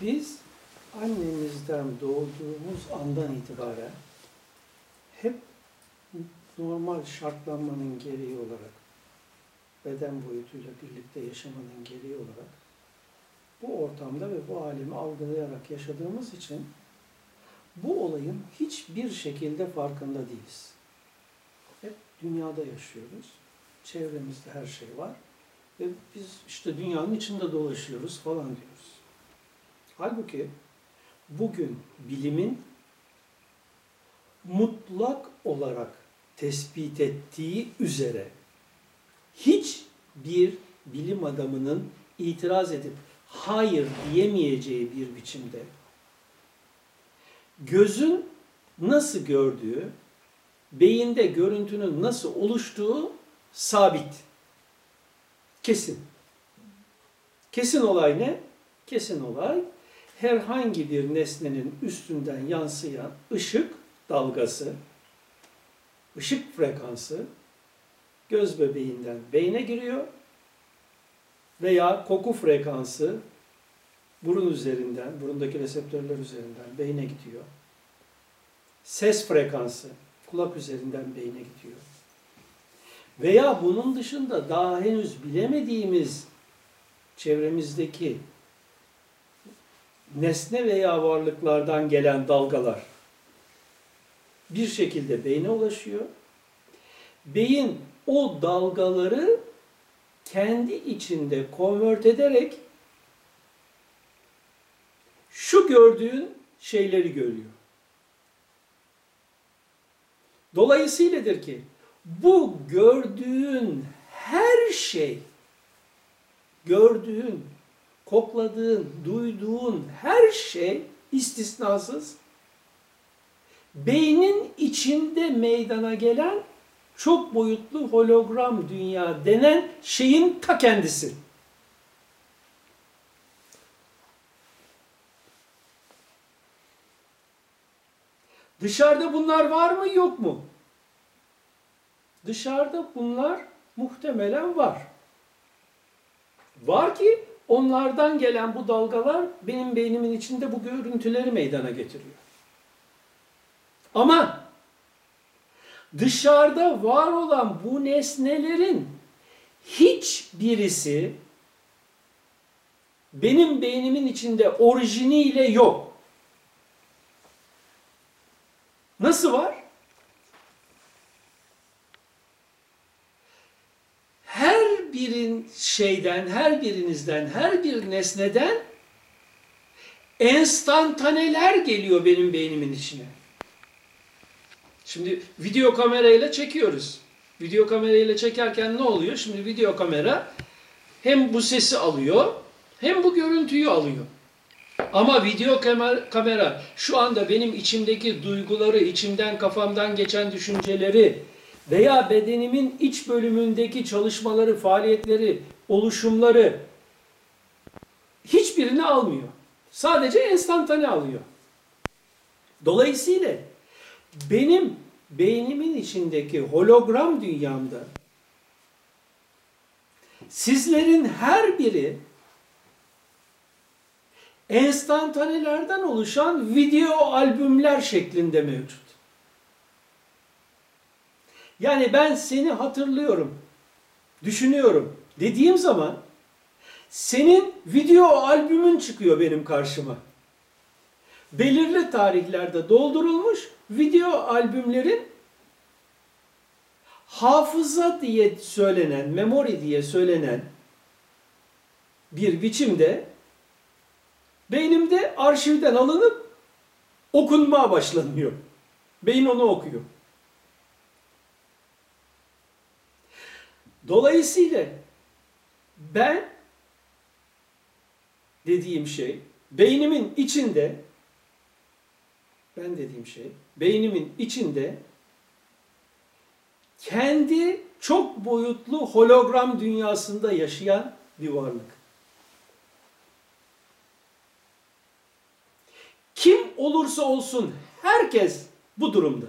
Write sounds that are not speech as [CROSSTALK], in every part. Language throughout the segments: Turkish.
Biz annemizden doğduğumuz andan itibaren hep normal şartlanmanın gereği olarak, beden boyutuyla birlikte yaşamanın gereği olarak bu ortamda ve bu alemi algılayarak yaşadığımız için bu olayın hiçbir şekilde farkında değiliz. Hep dünyada yaşıyoruz. Çevremizde her şey var. Ve biz işte dünyanın içinde dolaşıyoruz falan diyoruz. Halbuki bugün bilimin mutlak olarak tespit ettiği üzere hiçbir bilim adamının itiraz edip hayır diyemeyeceği bir biçimde gözün nasıl gördüğü, beyinde görüntünün nasıl oluştuğu sabit. Kesin. Kesin olay ne? Kesin olay herhangi bir nesnenin üstünden yansıyan ışık dalgası, ışık frekansı göz bebeğinden beyne giriyor veya koku frekansı burun üzerinden, burundaki reseptörler üzerinden beyne gidiyor. Ses frekansı kulak üzerinden beyne gidiyor. Veya bunun dışında daha henüz bilemediğimiz çevremizdeki nesne veya varlıklardan gelen dalgalar bir şekilde beyne ulaşıyor. Beyin o dalgaları kendi içinde konvert ederek şu gördüğün şeyleri görüyor. Dolayısıyladır ki bu gördüğün her şey, gördüğün, kokladığın, duyduğun her şey istisnasız beynin içinde meydana gelen çok boyutlu hologram dünya denen şeyin ta kendisi. Dışarıda bunlar var mı yok mu? Dışarıda bunlar muhtemelen var. Var ki onlardan gelen bu dalgalar benim beynimin içinde bu görüntüleri meydana getiriyor. Ama dışarıda var olan bu nesnelerin hiçbirisi benim beynimin içinde orijiniyle yok. Nasıl var? Her birin şeyden, her birinizden, her bir nesneden enstantaneler geliyor benim beynimin içine. Şimdi video kamerayla çekiyoruz. Video kamerayla çekerken ne oluyor? Şimdi video kamera hem bu sesi alıyor hem bu görüntüyü alıyor. Ama video kamera, şu anda benim içimdeki duyguları, içimden kafamdan geçen düşünceleri veya bedenimin iç bölümündeki çalışmaları, faaliyetleri, oluşumları hiçbirini almıyor. Sadece enstantane alıyor. Dolayısıyla benim beynimin içindeki hologram dünyamda sizlerin her biri enstantanelerden oluşan video albümler şeklinde mevcut. Yani ben seni hatırlıyorum, düşünüyorum dediğim zaman senin video albümün çıkıyor benim karşıma. Belirli tarihlerde doldurulmuş video albümlerin hafıza diye söylenen, memory diye söylenen bir biçimde beynimde arşivden alınıp okunmaya başlanıyor. Beyin onu okuyor. Dolayısıyla ben dediğim şey beynimin içinde ben dediğim şey beynimin içinde kendi çok boyutlu hologram dünyasında yaşayan bir varlık. Kim olursa olsun herkes bu durumda.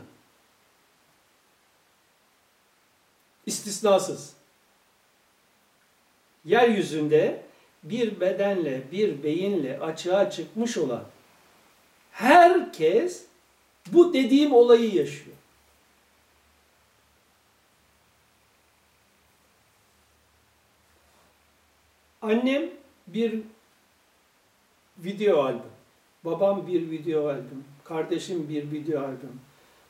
İstisnasız. Yeryüzünde bir bedenle, bir beyinle açığa çıkmış olan herkes bu dediğim olayı yaşıyor. Annem bir video albüm, babam bir video albüm, kardeşim bir video albüm,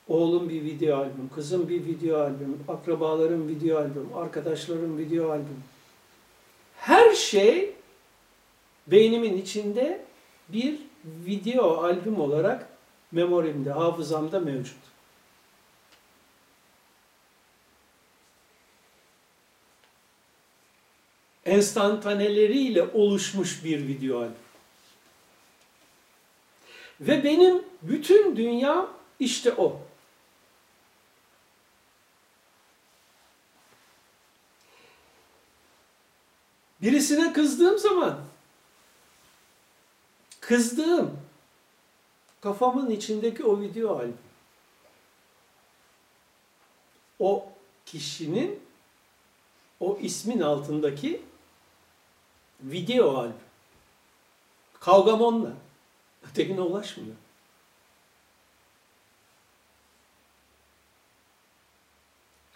oğlum bir video albüm, kızım bir video albüm, akrabalarım video albüm, arkadaşlarım video albüm. Her şey beynimin içinde bir video albüm olarak memorimde, hafızamda mevcut. enstantaneleriyle oluşmuş bir video albüm. Ve benim bütün dünya işte o. Birisine kızdığım zaman kızdığım kafamın içindeki o video albüm. O kişinin o ismin altındaki video albüm. Kavgam onunla. Ötekine ulaşmıyor.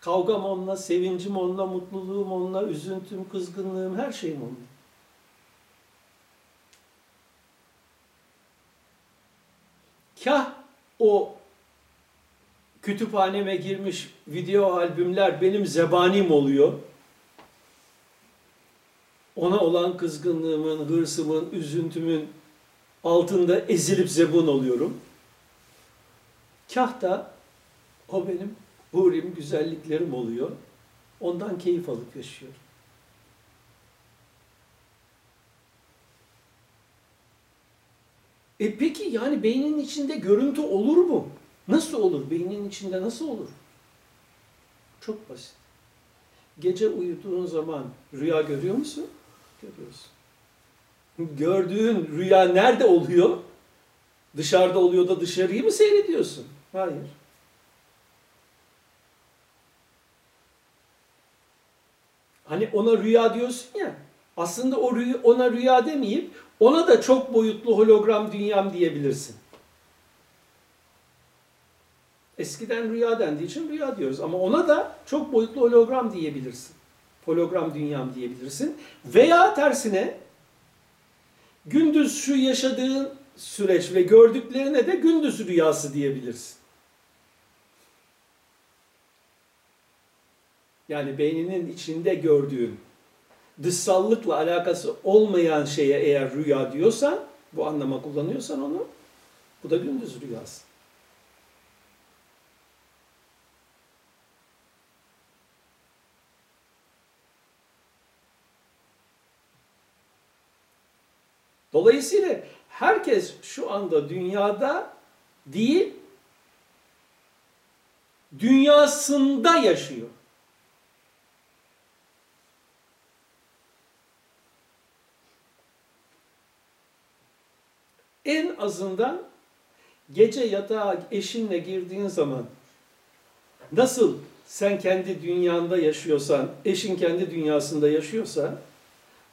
Kavgam onunla, sevincim onunla, mutluluğum onunla, üzüntüm, kızgınlığım, her şeyim onunla. Kah o kütüphaneme girmiş video albümler benim zebanim oluyor. Ona olan kızgınlığımın, hırsımın, üzüntümün altında ezilip zebun oluyorum. Kah da o benim hurim, güzelliklerim oluyor. Ondan keyif alıp yaşıyorum. E peki yani beynin içinde görüntü olur mu? Nasıl olur? Beynin içinde nasıl olur? Çok basit. Gece uyuduğun zaman rüya görüyor musun? Görüyorsun. Gördüğün rüya nerede oluyor? Dışarıda oluyor da dışarıyı mı seyrediyorsun? Hayır. Hani ona rüya diyorsun ya. Aslında o rüya, ona rüya demeyip ona da çok boyutlu hologram dünyam diyebilirsin. Eskiden rüya dendiği için rüya diyoruz ama ona da çok boyutlu hologram diyebilirsin. Hologram dünyam diyebilirsin. Veya tersine gündüz şu yaşadığın süreç ve gördüklerine de gündüz rüyası diyebilirsin. Yani beyninin içinde gördüğün dışsallıkla alakası olmayan şeye eğer rüya diyorsan, bu anlama kullanıyorsan onu, bu da gündüz rüyası. Dolayısıyla herkes şu anda dünyada değil, dünyasında yaşıyor. En azından gece yatağa eşinle girdiğin zaman nasıl sen kendi dünyanda yaşıyorsan, eşin kendi dünyasında yaşıyorsa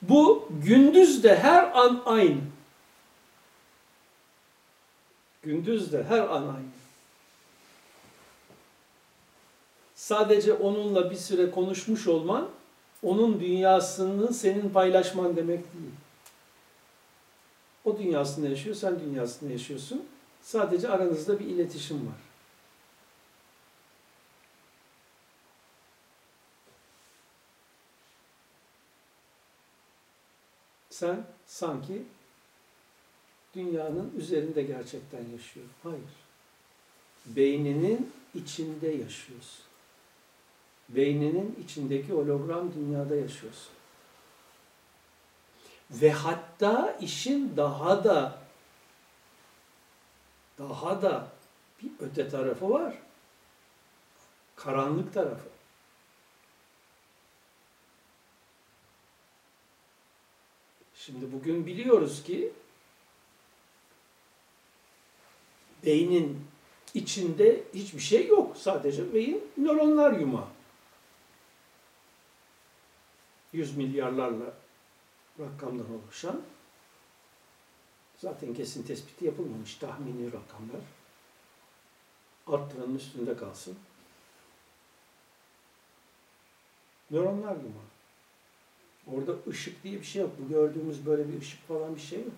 bu gündüz de her an aynı. Gündüz de her an aynı. Sadece onunla bir süre konuşmuş olman, onun dünyasını senin paylaşman demek değil. O dünyasında yaşıyor, sen dünyasında yaşıyorsun. Sadece aranızda bir iletişim var. Sen sanki dünyanın üzerinde gerçekten yaşıyor. Hayır. Beyninin içinde yaşıyorsun. Beyninin içindeki hologram dünyada yaşıyorsun. Ve hatta işin daha da daha da bir öte tarafı var. Karanlık tarafı. Şimdi bugün biliyoruz ki beynin içinde hiçbir şey yok. Sadece beyin nöronlar yumağı. Yüz milyarlarla rakamdan oluşan zaten kesin tespiti yapılmamış tahmini rakamlar arttıranın üstünde kalsın. Nöronlar dumanı. Orada ışık diye bir şey yok. Bu gördüğümüz böyle bir ışık falan bir şey yok.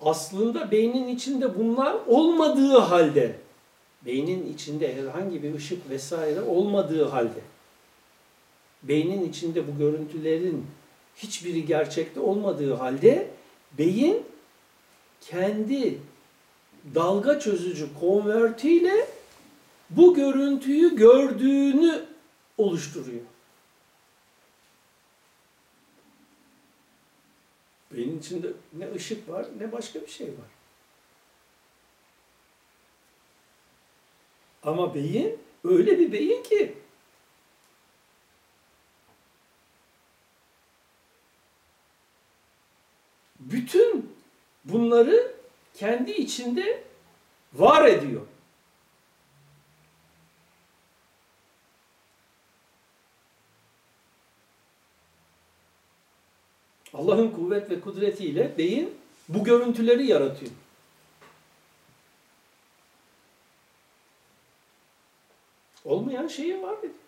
Aslında beynin içinde bunlar olmadığı halde, beynin içinde herhangi bir ışık vesaire olmadığı halde, beynin içinde bu görüntülerin hiçbiri gerçekte olmadığı halde, beyin kendi dalga çözücü konvertiyle bu görüntüyü gördüğünü oluşturuyor. Beynin içinde ne ışık var ne başka bir şey var. Ama beyin öyle bir beyin ki bütün bunları kendi içinde var ediyor. Allah'ın kuvvet ve kudretiyle beyin bu görüntüleri yaratıyor. Olmayan şeyi var ediyor.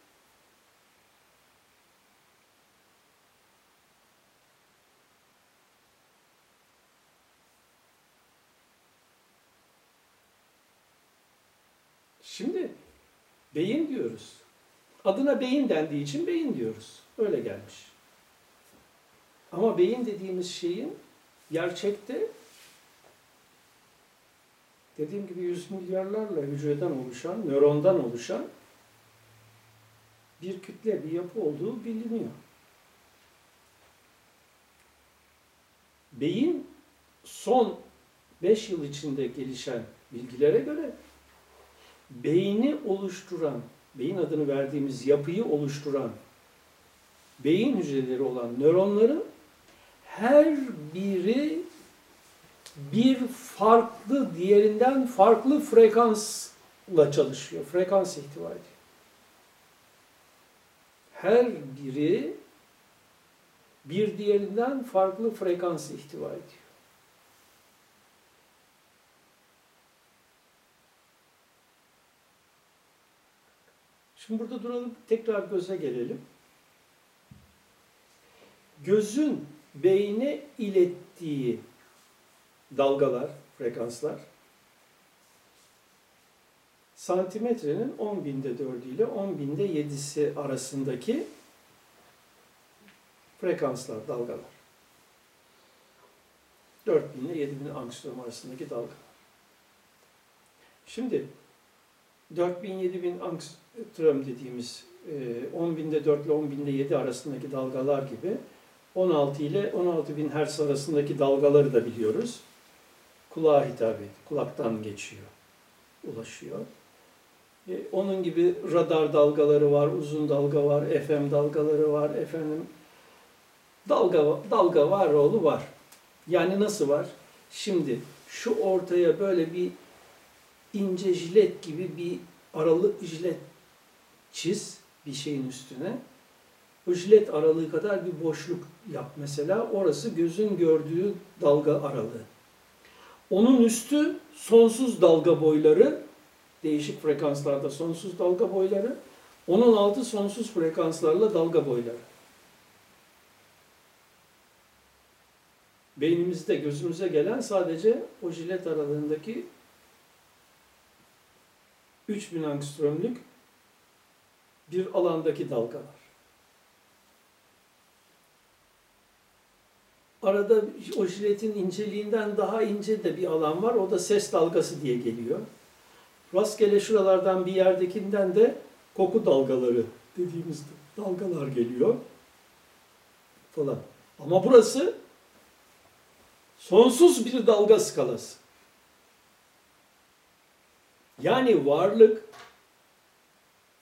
Şimdi beyin diyoruz. Adına beyin dendiği için beyin diyoruz. Öyle gelmiş. Ama beyin dediğimiz şeyin gerçekte dediğim gibi yüz milyarlarla hücreden oluşan, nörondan oluşan bir kütle, bir yapı olduğu biliniyor. Beyin son 5 yıl içinde gelişen bilgilere göre beyni oluşturan, beyin adını verdiğimiz yapıyı oluşturan beyin hücreleri olan nöronların her biri bir farklı, diğerinden farklı frekansla çalışıyor. Frekans ihtiva ediyor. Her biri bir diğerinden farklı frekans ihtiva ediyor. Şimdi burada duralım, tekrar göze gelelim. Gözün beyne ilettiği dalgalar, frekanslar santimetrenin 10 binde 4'ü ile 10 binde 7'si arasındaki frekanslar, dalgalar. 4000 ile 7000 angstrom arasındaki dalga. Şimdi 4000-7000 angstrom dediğimiz 10 binde 4 ile 10 binde 7 arasındaki dalgalar gibi 16 ile 16 bin hertz arasındaki dalgaları da biliyoruz. Kulağa hitap ediyor. Kulaktan geçiyor. Ulaşıyor. E, onun gibi radar dalgaları var, uzun dalga var, FM dalgaları var, efendim dalga dalga var oğlu var. Yani nasıl var? Şimdi şu ortaya böyle bir ince jilet gibi bir aralı jilet çiz bir şeyin üstüne. O jilet aralığı kadar bir boşluk yap mesela. Orası gözün gördüğü dalga aralığı. Onun üstü sonsuz dalga boyları, değişik frekanslarda sonsuz dalga boyları. Onun altı sonsuz frekanslarla dalga boyları. Beynimizde, gözümüze gelen sadece o jilet aralığındaki 3000 angströmlük bir alandaki dalgalar. Arada o jiletin inceliğinden daha ince de bir alan var. O da ses dalgası diye geliyor. Rastgele şuralardan bir yerdekinden de koku dalgaları dediğimiz dalgalar geliyor. Falan. Ama burası sonsuz bir dalga skalası. Yani varlık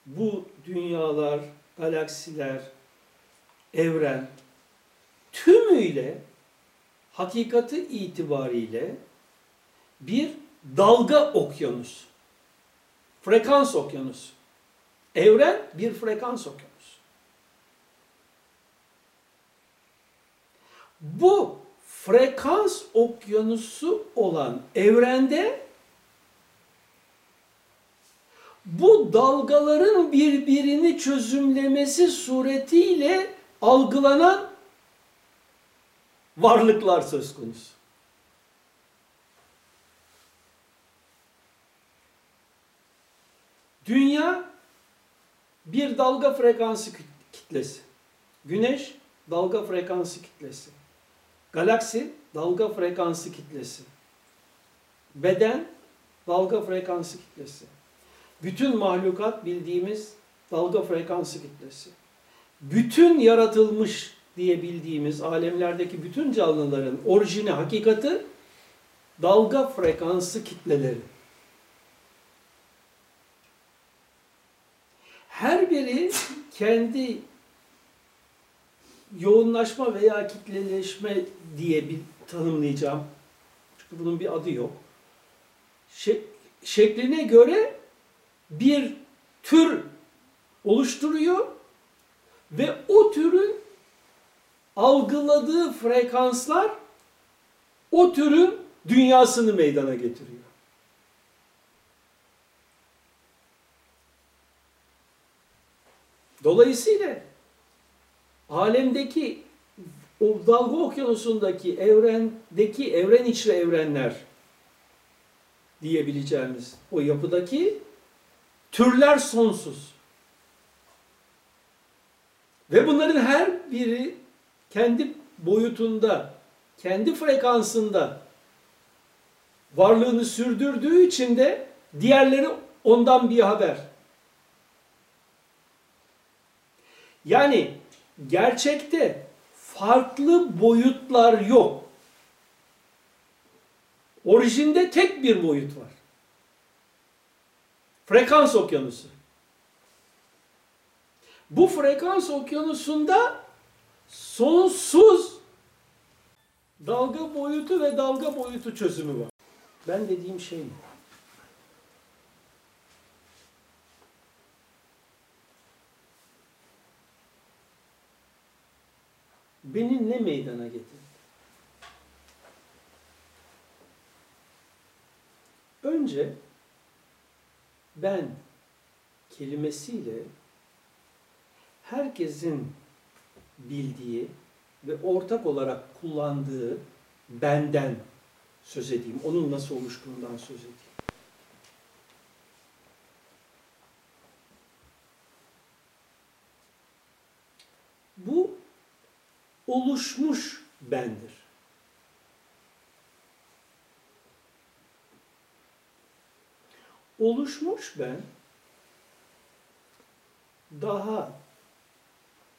bu dünyalar, galaksiler, evren tümüyle hakikati itibariyle bir dalga okyanus. Frekans okyanus. Evren bir frekans okyanus. Bu frekans okyanusu olan evrende bu dalgaların birbirini çözümlemesi suretiyle algılanan varlıklar söz konusu. Dünya bir dalga frekansı kitlesi. Güneş dalga frekansı kitlesi. Galaksi dalga frekansı kitlesi. Beden dalga frekansı kitlesi. Bütün mahlukat bildiğimiz dalga frekansı kitlesi. Bütün yaratılmış diye bildiğimiz alemlerdeki bütün canlıların orijini, hakikati dalga frekansı kitleleri. Her biri kendi yoğunlaşma veya kitleleşme diye bir tanımlayacağım. Çünkü bunun bir adı yok. Şek- şekline göre bir tür oluşturuyor ve o türün algıladığı frekanslar o türün dünyasını meydana getiriyor. Dolayısıyla alemdeki o dalga okyanusundaki evrendeki evren içre evrenler diyebileceğimiz o yapıdaki türler sonsuz. Ve bunların her biri kendi boyutunda, kendi frekansında varlığını sürdürdüğü için de diğerleri ondan bir haber. Yani gerçekte farklı boyutlar yok. Orijinde tek bir boyut var. Frekans okyanusu. Bu frekans okyanusunda sonsuz dalga boyutu ve dalga boyutu çözümü var. Ben dediğim şey mi? Beni ne meydana getirdi? Önce ben kelimesiyle herkesin bildiği ve ortak olarak kullandığı benden söz edeyim. Onun nasıl oluştuğundan söz edeyim. Bu oluşmuş bendir. Oluşmuş ben daha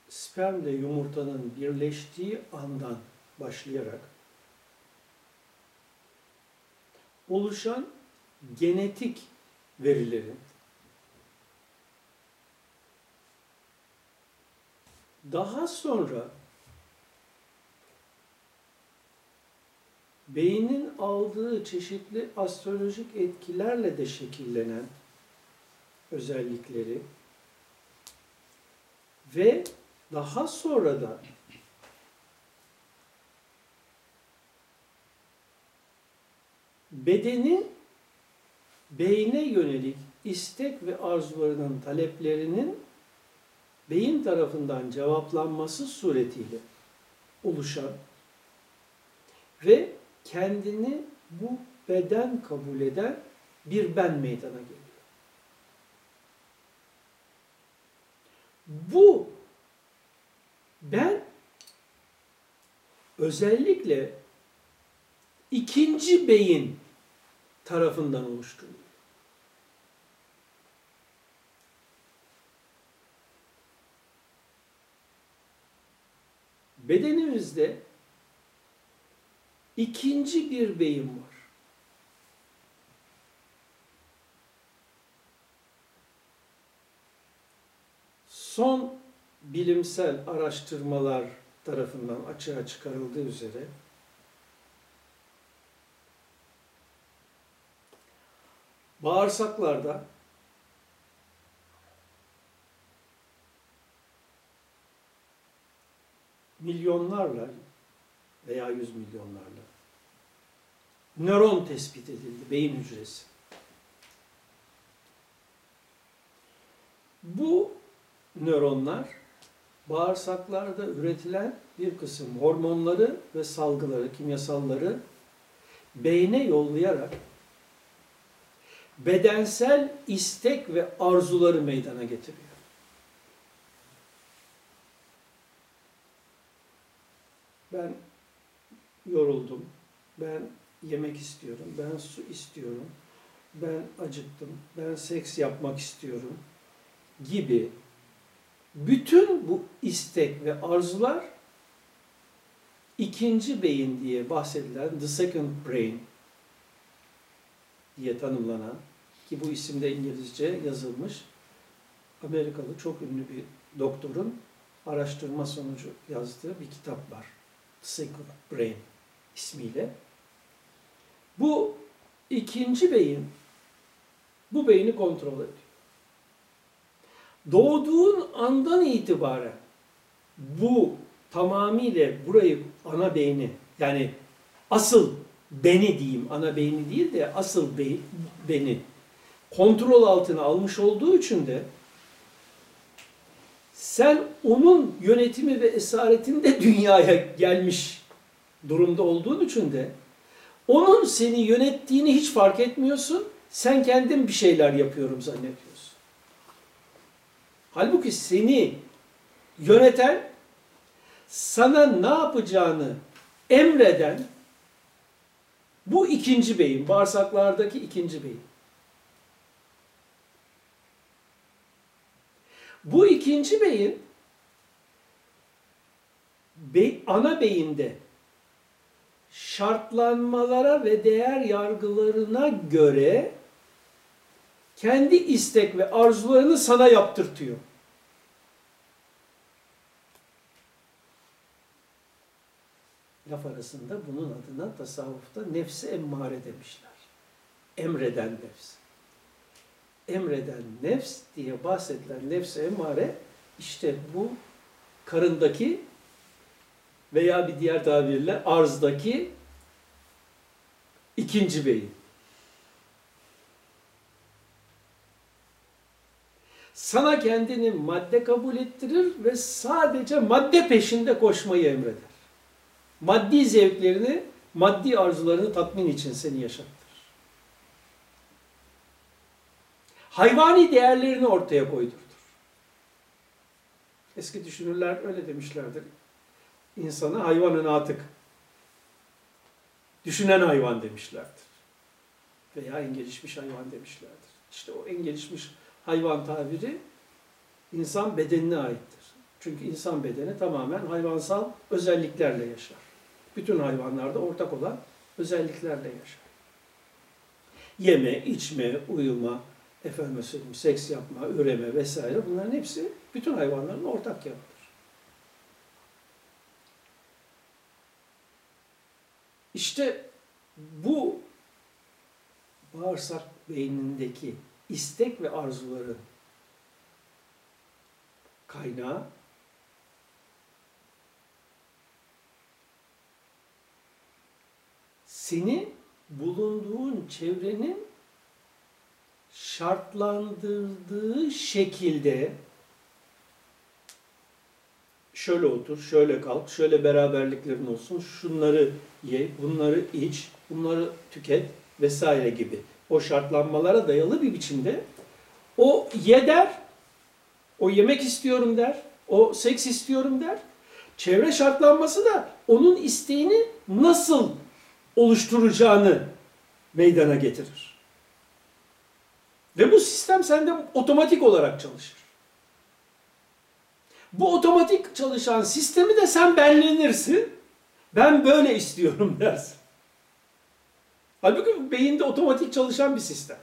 spermle yumurtanın birleştiği andan başlayarak oluşan genetik verilerin daha sonra beynin aldığı çeşitli astrolojik etkilerle de şekillenen özellikleri ve daha sonra da bedenin beyne yönelik istek ve arzularının taleplerinin beyin tarafından cevaplanması suretiyle oluşan ve kendini bu beden kabul eden bir ben meydana geliyor. Bu ben özellikle ikinci beyin tarafından oluşturuluyor. Bedenimizde ikinci bir beyin var. Son bilimsel araştırmalar tarafından açığa çıkarıldığı üzere bağırsaklarda milyonlarla veya yüz milyonlarla. Nöron tespit edildi, beyin hücresi. Bu nöronlar bağırsaklarda üretilen bir kısım hormonları ve salgıları, kimyasalları beyne yollayarak bedensel istek ve arzuları meydana getiriyor. Ben yoruldum, ben yemek istiyorum, ben su istiyorum, ben acıktım, ben seks yapmak istiyorum gibi bütün bu istek ve arzular ikinci beyin diye bahsedilen the second brain diye tanımlanan ki bu isimde İngilizce yazılmış Amerikalı çok ünlü bir doktorun araştırma sonucu yazdığı bir kitap var. The Second Brain ismiyle. Bu ikinci beyin bu beyni kontrol ediyor. Doğduğun andan itibaren bu tamamıyla burayı ana beyni yani asıl beni diyeyim ana beyni değil de asıl bey, beni kontrol altına almış olduğu için de sen onun yönetimi ve esaretinde dünyaya gelmiş durumda olduğun için de onun seni yönettiğini hiç fark etmiyorsun. Sen kendin bir şeyler yapıyorum zannediyorsun. Halbuki seni yöneten, sana ne yapacağını emreden bu ikinci beyin, bağırsaklardaki ikinci beyin. Bu ikinci beyin be, ana beyinde şartlanmalara ve değer yargılarına göre kendi istek ve arzularını sana yaptırtıyor. Laf arasında bunun adına tasavvufta nefsi emmare demişler. Emreden nefs. Emreden nefs diye bahsedilen nefsi emmare işte bu karındaki veya bir diğer tabirle arzdaki ikinci beyin. Sana kendini madde kabul ettirir ve sadece madde peşinde koşmayı emreder. Maddi zevklerini, maddi arzularını tatmin için seni yaşattırır. Hayvani değerlerini ortaya koydurtur. Eski düşünürler öyle demişlerdir. İnsana hayvanın atık. Düşünen hayvan demişlerdir. Veya en gelişmiş hayvan demişlerdir. İşte o en gelişmiş hayvan tabiri insan bedenine aittir. Çünkü insan bedeni tamamen hayvansal özelliklerle yaşar. Bütün hayvanlarda ortak olan özelliklerle yaşar. Yeme, içme, uyuma, efendim seks yapma, üreme vesaire bunların hepsi bütün hayvanların ortak yanıdır. İşte bu bağırsak beynindeki istek ve arzuların kaynağı seni bulunduğun çevrenin şartlandırdığı şekilde şöyle otur, şöyle kalk, şöyle beraberliklerin olsun, şunları ye, bunları iç, bunları tüket vesaire gibi o şartlanmalara dayalı bir biçimde o ye der, o yemek istiyorum der, o seks istiyorum der. Çevre şartlanması da onun isteğini nasıl oluşturacağını meydana getirir. Ve bu sistem sende otomatik olarak çalışır. Bu otomatik çalışan sistemi de sen benlenirsin. Ben böyle istiyorum [LAUGHS] dersin. Halbuki beyinde otomatik çalışan bir sistem.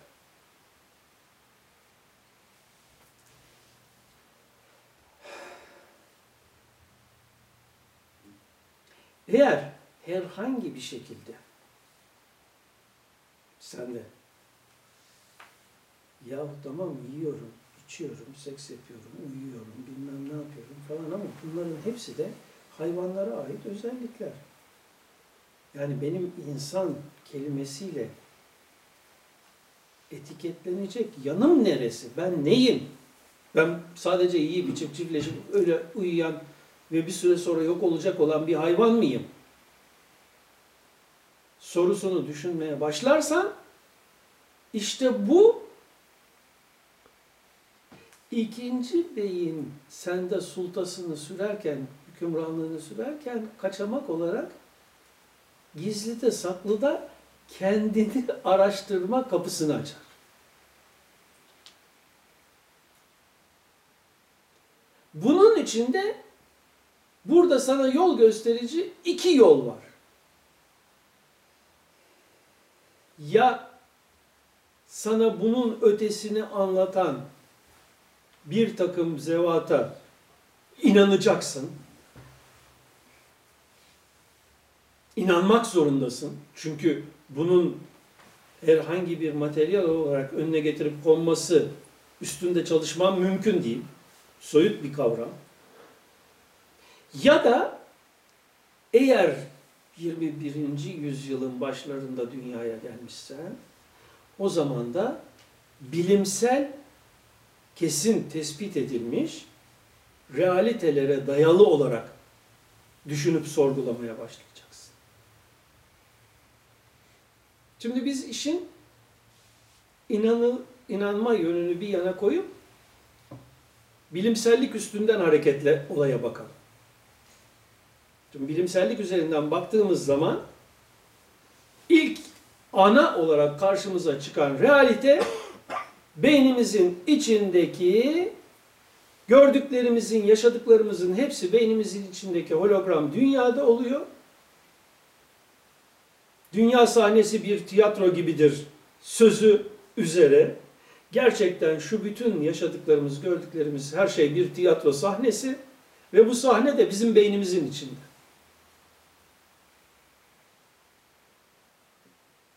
Eğer herhangi bir şekilde sen de ya tamam yiyorum, içiyorum, seks yapıyorum, uyuyorum, bilmem ne yapıyorum falan ama bunların hepsi de hayvanlara ait özellikler. Yani benim insan kelimesiyle etiketlenecek yanım neresi? Ben neyim? Ben sadece iyi bir çiftleşip öyle uyuyan ve bir süre sonra yok olacak olan bir hayvan mıyım? Sorusunu düşünmeye başlarsan işte bu ikinci beyin sende sultasını sürerken, hükümranlığını sürerken kaçamak olarak gizli de saklı da kendini [LAUGHS] araştırma kapısını açar. Bunun içinde burada sana yol gösterici iki yol var. Ya sana bunun ötesini anlatan bir takım zevata inanacaksın. İnanmak zorundasın. Çünkü bunun herhangi bir materyal olarak önüne getirip konması, üstünde çalışman mümkün değil. Soyut bir kavram. Ya da eğer 21. yüzyılın başlarında dünyaya gelmişsen, o zaman da bilimsel kesin tespit edilmiş realitelere dayalı olarak düşünüp sorgulamaya başlayacaksın. Şimdi biz işin inanıl, inanma yönünü bir yana koyup bilimsellik üstünden hareketle olaya bakalım. Şimdi bilimsellik üzerinden baktığımız zaman ilk ana olarak karşımıza çıkan realite beynimizin içindeki gördüklerimizin, yaşadıklarımızın hepsi beynimizin içindeki hologram dünyada oluyor. Dünya sahnesi bir tiyatro gibidir sözü üzere gerçekten şu bütün yaşadıklarımız, gördüklerimiz her şey bir tiyatro sahnesi ve bu sahne de bizim beynimizin içinde.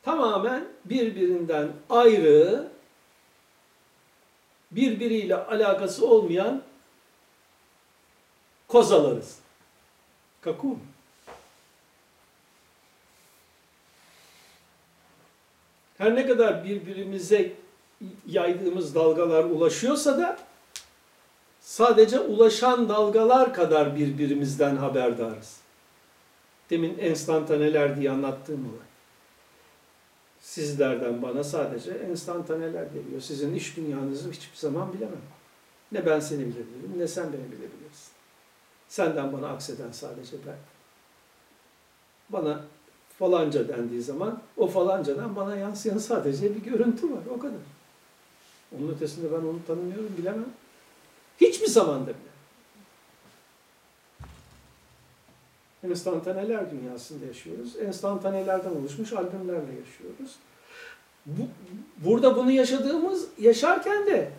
Tamamen birbirinden ayrı, birbiriyle alakası olmayan kozalarız. Kakum. Her ne kadar birbirimize yaydığımız dalgalar ulaşıyorsa da sadece ulaşan dalgalar kadar birbirimizden haberdarız. Demin enstantaneler diye anlattığım olay. Sizlerden bana sadece enstantaneler geliyor. Sizin iş dünyanızı hiçbir zaman bilemem. Ne ben seni bilebilirim, ne sen beni bilebilirsin. Senden bana akseden sadece ben. Bana falanca dendiği zaman o falancadan bana yansıyan sadece bir görüntü var. O kadar. Onun ötesinde ben onu tanımıyorum, bilemem. Hiçbir zamanda bile. Enstantaneler dünyasında yaşıyoruz. Enstantanelerden oluşmuş albümlerle yaşıyoruz. Bu, burada bunu yaşadığımız, yaşarken de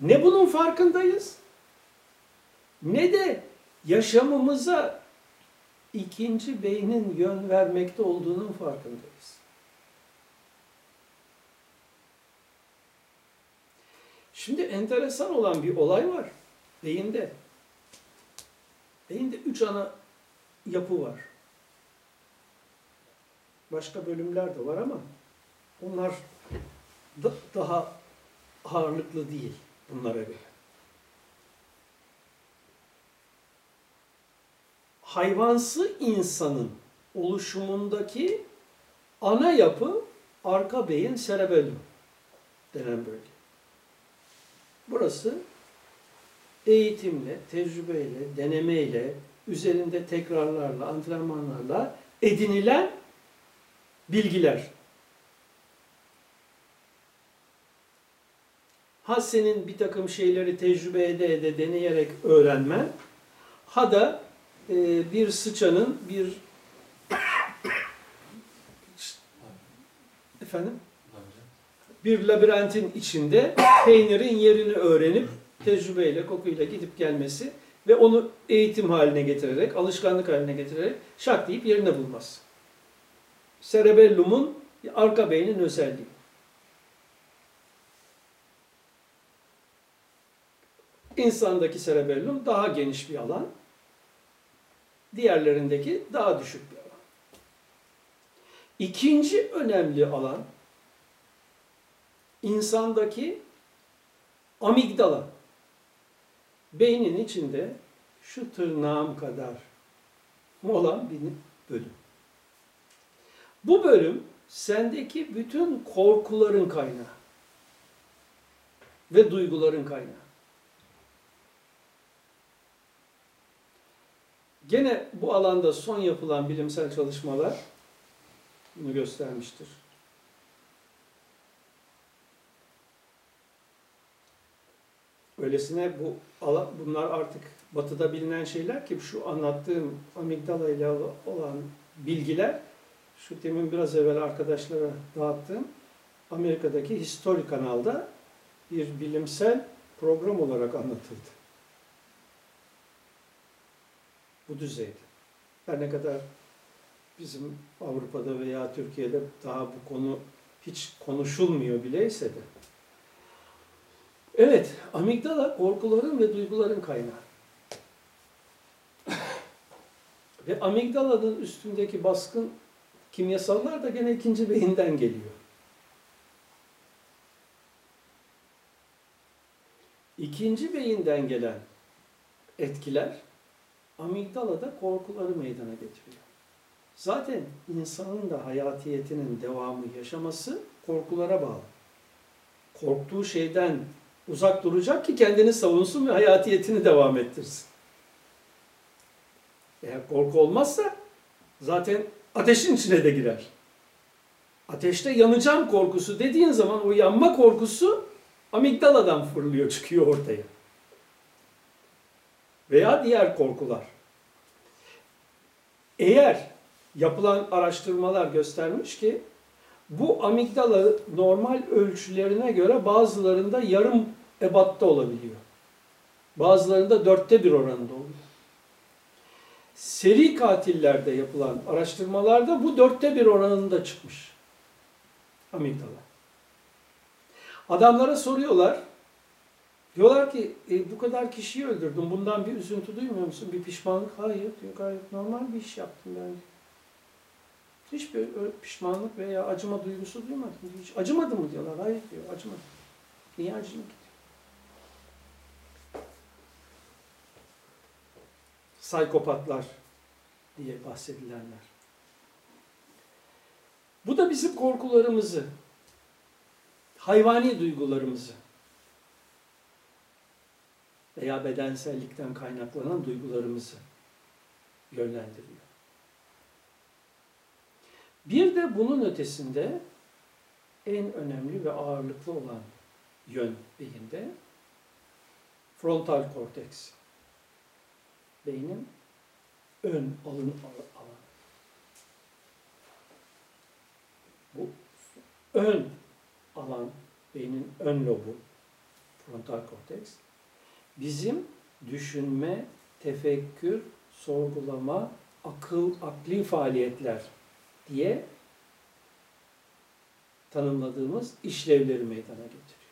ne bunun farkındayız, ne de yaşamımıza ikinci beynin yön vermekte olduğunun farkındayız. Şimdi enteresan olan bir olay var beyinde. Beyinde üç ana yapı var. Başka bölümler de var ama onlar da, daha ağırlıklı değil bunlara göre. Hayvansı insanın oluşumundaki ana yapı arka beyin serebellum denen bölge. Burası eğitimle, tecrübeyle, denemeyle, üzerinde tekrarlarla, antrenmanlarla edinilen bilgiler. Ha senin bir takım şeyleri tecrübe ede ede deneyerek öğrenmen, ha da e, bir sıçanın bir [COUGHS] efendim bir labirentin içinde peynirin yerini öğrenip tecrübeyle, kokuyla gidip gelmesi ve onu eğitim haline getirerek, alışkanlık haline getirerek şak deyip yerine bulmaz. Cerebellum'un arka beynin özelliği. İnsandaki cerebellum daha geniş bir alan. Diğerlerindeki daha düşük bir alan. İkinci önemli alan insandaki amigdala. Beynin içinde şu tırnağım kadar olan bir bölüm. Bu bölüm sendeki bütün korkuların kaynağı ve duyguların kaynağı. Gene bu alanda son yapılan bilimsel çalışmalar bunu göstermiştir. Öylesine bu bunlar artık batıda bilinen şeyler ki şu anlattığım amigdala ile olan bilgiler şu demin biraz evvel arkadaşlara dağıttığım Amerika'daki History kanalda bir bilimsel program olarak anlatıldı. Bu düzeyde. Her ne kadar bizim Avrupa'da veya Türkiye'de daha bu konu hiç konuşulmuyor bileyse de. Evet, amigdala korkuların ve duyguların kaynağı. Ve amigdalanın üstündeki baskın kimyasallar da gene ikinci beyinden geliyor. İkinci beyinden gelen etkiler amigdalada korkuları meydana getiriyor. Zaten insanın da hayatiyetinin devamı yaşaması korkulara bağlı. Korktuğu şeyden uzak duracak ki kendini savunsun ve hayatiyetini devam ettirsin. Eğer korku olmazsa zaten ateşin içine de girer. Ateşte yanacağım korkusu dediğin zaman o yanma korkusu amigdaladan fırlıyor, çıkıyor ortaya. Veya diğer korkular. Eğer yapılan araştırmalar göstermiş ki bu amigdala normal ölçülerine göre bazılarında yarım ebatta olabiliyor. Bazılarında dörtte bir oranında oluyor. Seri katillerde yapılan araştırmalarda bu dörtte bir oranında çıkmış. Amigdala. Adamlara soruyorlar. Diyorlar ki e, bu kadar kişiyi öldürdüm. Bundan bir üzüntü duymuyor musun? Bir pişmanlık? Hayır diyor. Gayet normal bir iş yaptım ben. Hiçbir pişmanlık veya acıma duygusu duymadım. Hiç acımadı mı diyorlar. Hayır diyor. Acımadı. Niye acıyım ki? Psikopatlar diye bahsedilenler. Bu da bizim korkularımızı, hayvani duygularımızı veya bedensellikten kaynaklanan duygularımızı yönlendiriyor. Bir de bunun ötesinde en önemli ve ağırlıklı olan yön beyinde frontal korteks. Beynin ön alın al- alanı. Bu ön alan, beynin ön lobu, frontal korteks, bizim düşünme, tefekkür, sorgulama, akıl, akli faaliyetler diye tanımladığımız işlevleri meydana getiriyor.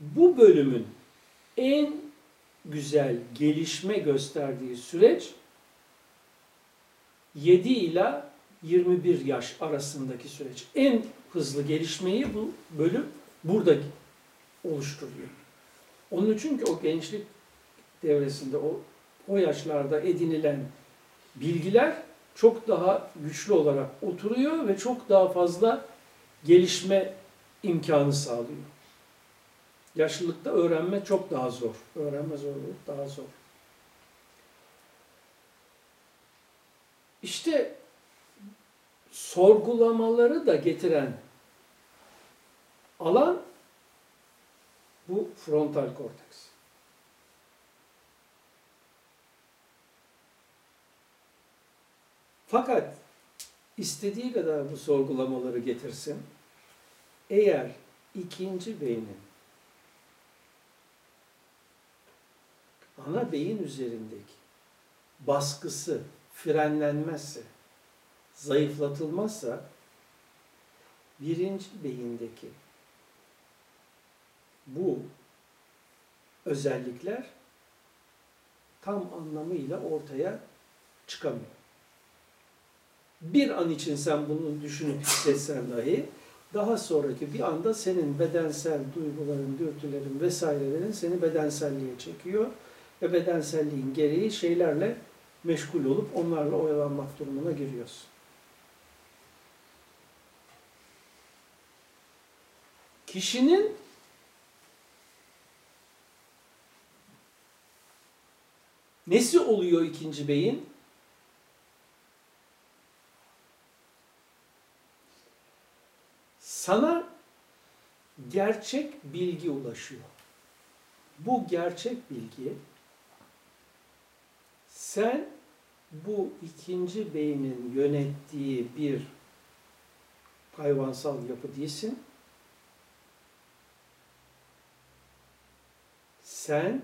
Bu bölümün en güzel gelişme gösterdiği süreç 7 ila 21 yaş arasındaki süreç. En hızlı gelişmeyi bu bölüm burada oluşturuyor. Onun için ki o gençlik devresinde o o yaşlarda edinilen bilgiler çok daha güçlü olarak oturuyor ve çok daha fazla gelişme imkanı sağlıyor. Yaşlılıkta öğrenme çok daha zor. Öğrenme zorluğu daha zor. İşte sorgulamaları da getiren alan bu frontal korteks. Fakat istediği kadar bu sorgulamaları getirsin. Eğer ikinci beynin ana beyin üzerindeki baskısı frenlenmezse, zayıflatılmazsa birinci beyindeki bu özellikler tam anlamıyla ortaya çıkamıyor. Bir an için sen bunu düşünüp hissetsen dahi daha sonraki bir anda senin bedensel duyguların, dürtülerin vesairelerin seni bedenselliğe çekiyor ve bedenselliğin gereği şeylerle meşgul olup onlarla oyalanmak durumuna giriyorsun. Kişinin nesi oluyor ikinci beyin? Sana gerçek bilgi ulaşıyor. Bu gerçek bilgi sen bu ikinci beynin yönettiği bir hayvansal yapı değilsin. Sen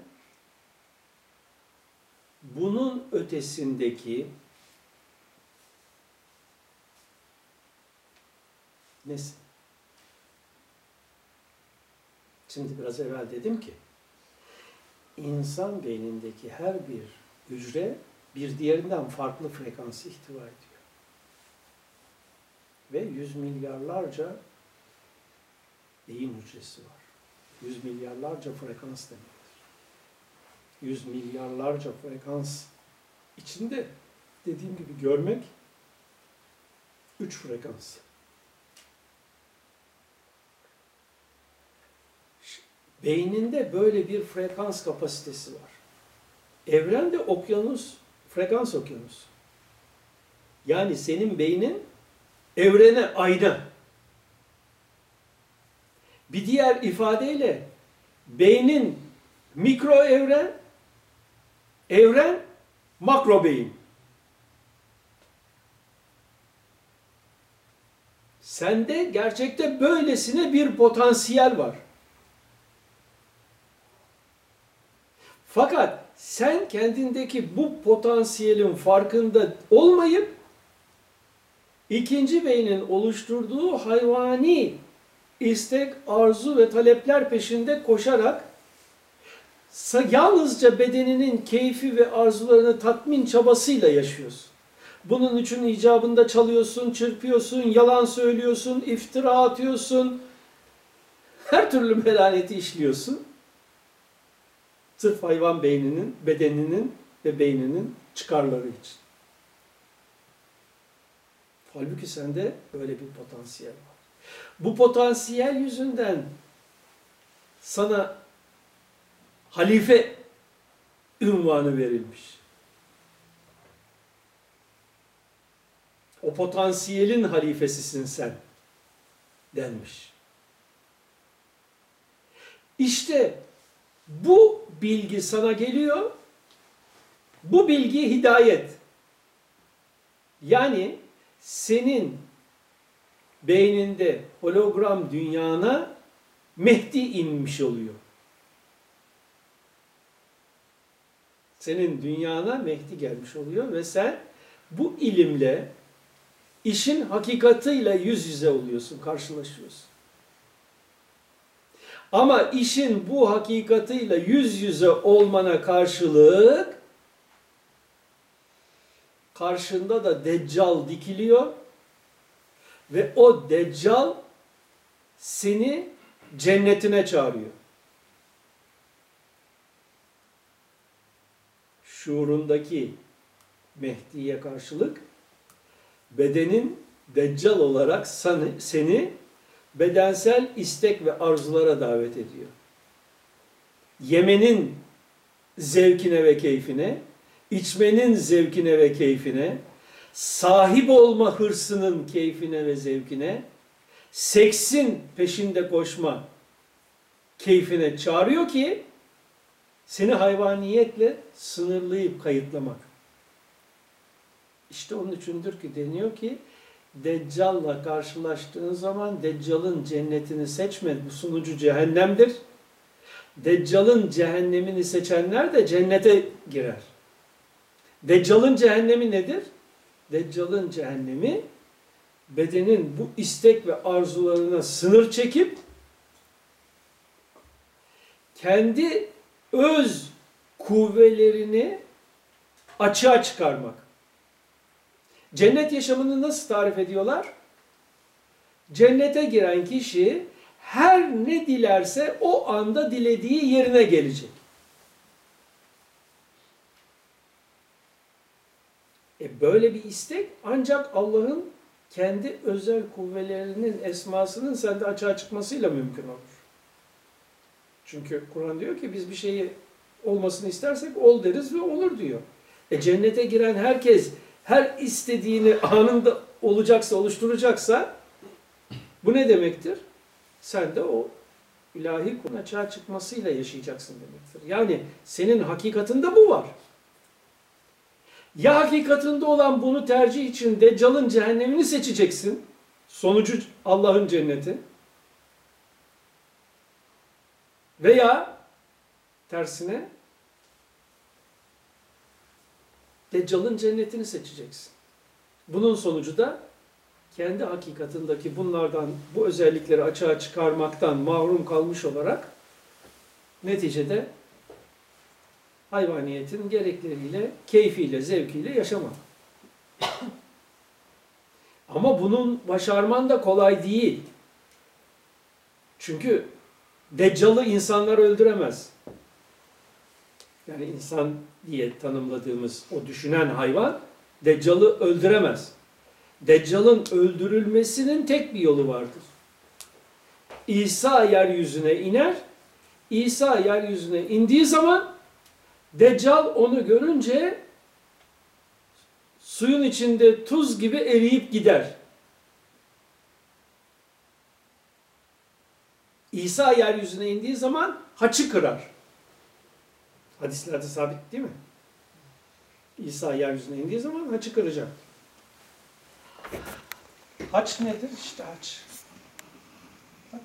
bunun ötesindeki nesin? Şimdi biraz evvel dedim ki insan beynindeki her bir hücre bir diğerinden farklı frekans ihtiva ediyor. Ve yüz milyarlarca beyin hücresi var. Yüz milyarlarca frekans demektir. Yüz milyarlarca frekans içinde dediğim gibi görmek üç frekans. Beyninde böyle bir frekans kapasitesi var. Evren de okyanus, frekans okyanusu. Yani senin beynin evrene ayna. Bir diğer ifadeyle beynin mikro evren, evren makro beyin. Sende gerçekte böylesine bir potansiyel var. Fakat sen kendindeki bu potansiyelin farkında olmayıp ikinci beynin oluşturduğu hayvani istek, arzu ve talepler peşinde koşarak yalnızca bedeninin keyfi ve arzularını tatmin çabasıyla yaşıyorsun. Bunun için icabında çalıyorsun, çırpıyorsun, yalan söylüyorsun, iftira atıyorsun. Her türlü melaneti işliyorsun. Sırf hayvan beyninin, bedeninin ve beyninin çıkarları için. Halbuki sende böyle bir potansiyel var. Bu potansiyel yüzünden sana halife ünvanı verilmiş. O potansiyelin halifesisin sen denmiş. İşte bu bilgi sana geliyor. Bu bilgi hidayet. Yani senin beyninde hologram dünyana Mehdi inmiş oluyor. Senin dünyana Mehdi gelmiş oluyor ve sen bu ilimle işin hakikatiyle yüz yüze oluyorsun, karşılaşıyorsun. Ama işin bu hakikatiyle yüz yüze olmana karşılık karşında da deccal dikiliyor ve o deccal seni cennetine çağırıyor. Şuurundaki Mehdi'ye karşılık bedenin deccal olarak seni bedensel istek ve arzulara davet ediyor. Yemenin zevkine ve keyfine, içmenin zevkine ve keyfine, sahip olma hırsının keyfine ve zevkine, seksin peşinde koşma keyfine çağırıyor ki seni hayvaniyetle sınırlayıp kayıtlamak. İşte onun içindir ki deniyor ki Deccal'la karşılaştığın zaman Deccal'ın cennetini seçme. Bu sunucu cehennemdir. Deccal'ın cehennemini seçenler de cennete girer. Deccal'ın cehennemi nedir? Deccal'ın cehennemi bedenin bu istek ve arzularına sınır çekip kendi öz kuvvelerini açığa çıkarmak. Cennet yaşamını nasıl tarif ediyorlar? Cennete giren kişi her ne dilerse o anda dilediği yerine gelecek. E böyle bir istek ancak Allah'ın kendi özel kuvvelerinin esmasının sende açığa çıkmasıyla mümkün olur. Çünkü Kur'an diyor ki biz bir şeyi olmasını istersek ol deriz ve olur diyor. E cennete giren herkes her istediğini anında olacaksa, oluşturacaksa bu ne demektir? Sen de o ilahi kulun açığa çıkmasıyla yaşayacaksın demektir. Yani senin hakikatinde bu var. Ya hakikatinde olan bunu tercih için Deccal'ın cehennemini seçeceksin. Sonucu Allah'ın cenneti. Veya tersine Deccal'ın cennetini seçeceksin. Bunun sonucu da kendi hakikatindeki bunlardan, bu özellikleri açığa çıkarmaktan mahrum kalmış olarak neticede hayvaniyetin gerekleriyle, keyfiyle, zevkiyle yaşamak. [COUGHS] Ama bunun başarman da kolay değil. Çünkü Deccal'ı insanlar öldüremez. Yani insan diye tanımladığımız o düşünen hayvan Deccal'ı öldüremez. Deccal'ın öldürülmesinin tek bir yolu vardır. İsa yeryüzüne iner. İsa yeryüzüne indiği zaman Deccal onu görünce suyun içinde tuz gibi eriyip gider. İsa yeryüzüne indiği zaman haçı kırar. Hadislerde sabit değil mi? İsa yeryüzüne indiği zaman haçı kıracak. Haç nedir? İşte haç. Bak.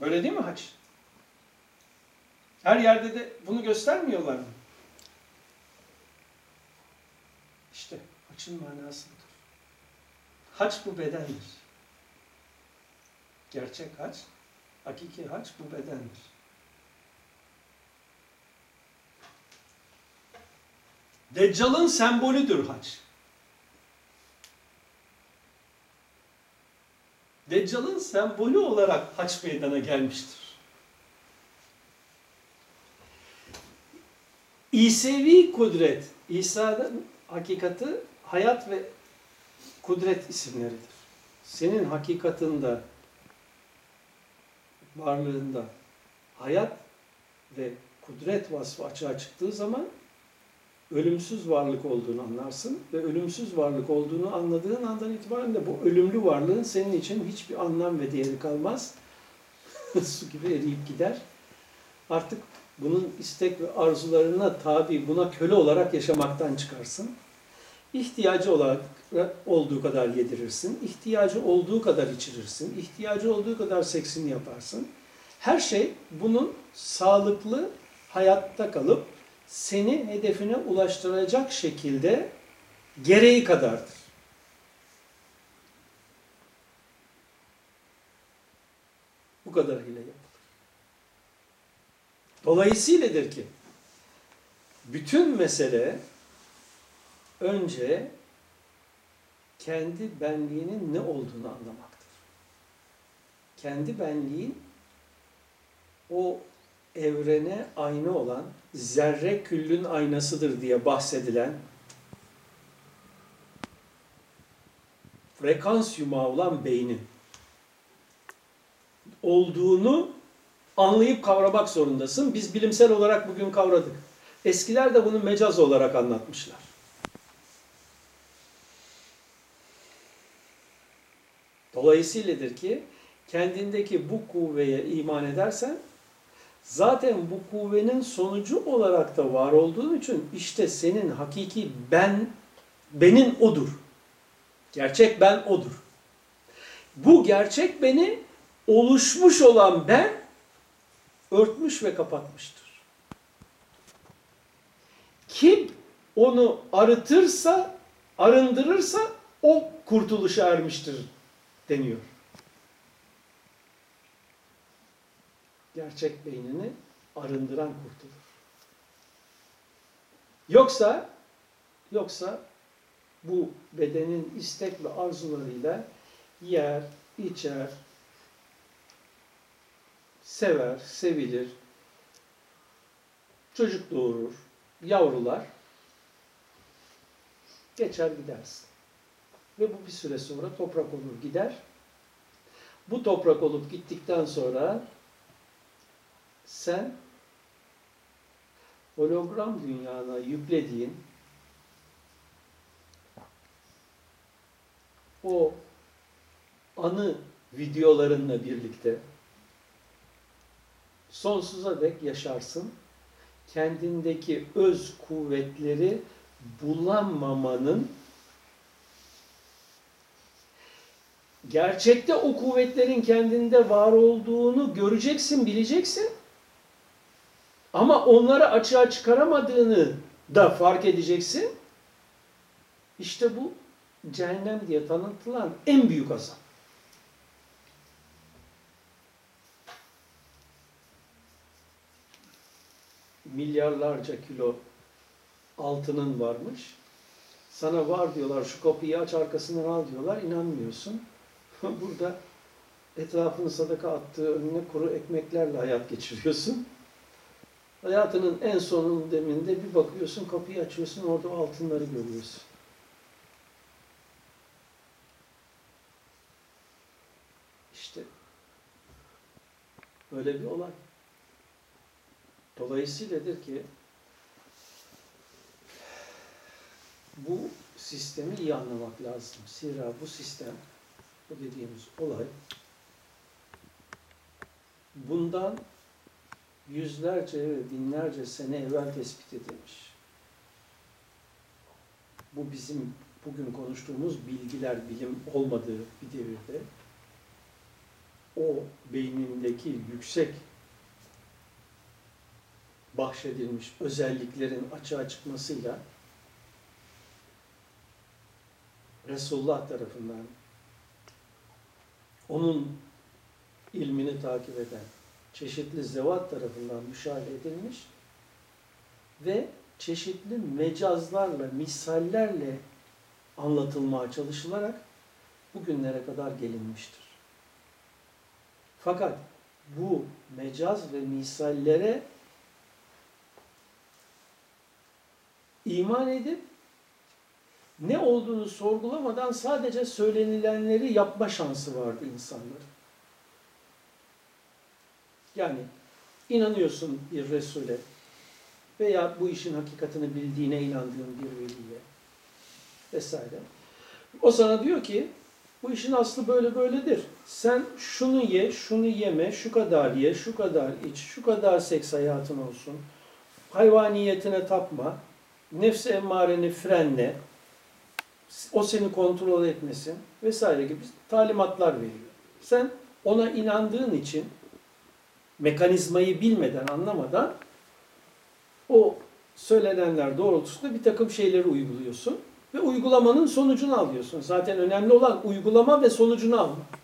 Böyle değil mi haç? Her yerde de bunu göstermiyorlar mı? İşte haçın manasıdır. Haç bu bedendir. Gerçek haç, hakiki haç bu bedendir. Deccal'ın sembolüdür haç. Deccal'ın sembolü olarak haç meydana gelmiştir. İsevi kudret, İsa'nın hakikati hayat ve kudret isimleridir. Senin hakikatında, varlığında hayat ve kudret vasfı açığa çıktığı zaman ölümsüz varlık olduğunu anlarsın ve ölümsüz varlık olduğunu anladığın andan itibaren de bu ölümlü varlığın senin için hiçbir anlam ve değeri kalmaz. [LAUGHS] Su gibi eriyip gider. Artık bunun istek ve arzularına tabi, buna köle olarak yaşamaktan çıkarsın. İhtiyacı olarak olduğu kadar yedirirsin, ihtiyacı olduğu kadar içirirsin, ihtiyacı olduğu kadar seksini yaparsın. Her şey bunun sağlıklı hayatta kalıp seni hedefine ulaştıracak şekilde gereği kadardır. Bu kadarıyla yapılır. Dolayısıyladır ki bütün mesele önce kendi benliğinin ne olduğunu anlamaktır. Kendi benliğin o evrene ayna olan zerre küllün aynasıdır diye bahsedilen frekans yumağı olan beynin olduğunu anlayıp kavramak zorundasın. Biz bilimsel olarak bugün kavradık. Eskiler de bunu mecaz olarak anlatmışlar. Dolayısıyladır ki kendindeki bu kuvveye iman edersen zaten bu kuvvenin sonucu olarak da var olduğun için işte senin hakiki ben, benin odur. Gerçek ben odur. Bu gerçek beni oluşmuş olan ben örtmüş ve kapatmıştır. Kim onu arıtırsa, arındırırsa o kurtuluşa ermiştir deniyor. Gerçek beynini arındıran kurtulur. Yoksa Yoksa bu bedenin istek ve arzularıyla yer, içer, sever, sevilir, çocuk doğurur, yavrular geçer gidersin. Ve bu bir süre sonra toprak olur gider. Bu toprak olup gittikten sonra sen hologram dünyana yüklediğin o anı videolarınla birlikte sonsuza dek yaşarsın. Kendindeki öz kuvvetleri bulamamanın gerçekte o kuvvetlerin kendinde var olduğunu göreceksin, bileceksin. Ama onları açığa çıkaramadığını da fark edeceksin. İşte bu cehennem diye tanıtılan en büyük azap. Milyarlarca kilo altının varmış. Sana var diyorlar, şu kapıyı aç arkasından al diyorlar, inanmıyorsun. Burada etrafını sadaka attığı önüne kuru ekmeklerle hayat geçiriyorsun. Hayatının en sonun deminde bir bakıyorsun, kapıyı açıyorsun, orada o altınları görüyorsun. İşte böyle bir olay. Dolayısıyladır ki bu sistemi iyi anlamak lazım. Zira bu sistem, bu dediğimiz olay bundan yüzlerce ve binlerce sene evvel tespit edilmiş. Bu bizim bugün konuştuğumuz bilgiler, bilim olmadığı bir devirde o beynindeki yüksek bahşedilmiş özelliklerin açığa çıkmasıyla Resulullah tarafından onun ilmini takip eden çeşitli zevat tarafından müşahede edilmiş ve çeşitli mecazlarla, misallerle anlatılmaya çalışılarak bugünlere kadar gelinmiştir. Fakat bu mecaz ve misallere iman edip ne olduğunu sorgulamadan sadece söylenilenleri yapma şansı vardı insanların. Yani inanıyorsun bir Resul'e veya bu işin hakikatini bildiğine inandığın bir veliye vesaire. O sana diyor ki bu işin aslı böyle böyledir. Sen şunu ye, şunu yeme, şu kadar ye, şu kadar iç, şu kadar seks hayatın olsun. Hayvaniyetine tapma. Nefs emmareni frenle. O seni kontrol etmesin vesaire gibi talimatlar veriyor. Sen ona inandığın için mekanizmayı bilmeden, anlamadan o söylenenler doğrultusunda bir takım şeyleri uyguluyorsun ve uygulamanın sonucunu alıyorsun. Zaten önemli olan uygulama ve sonucunu almak.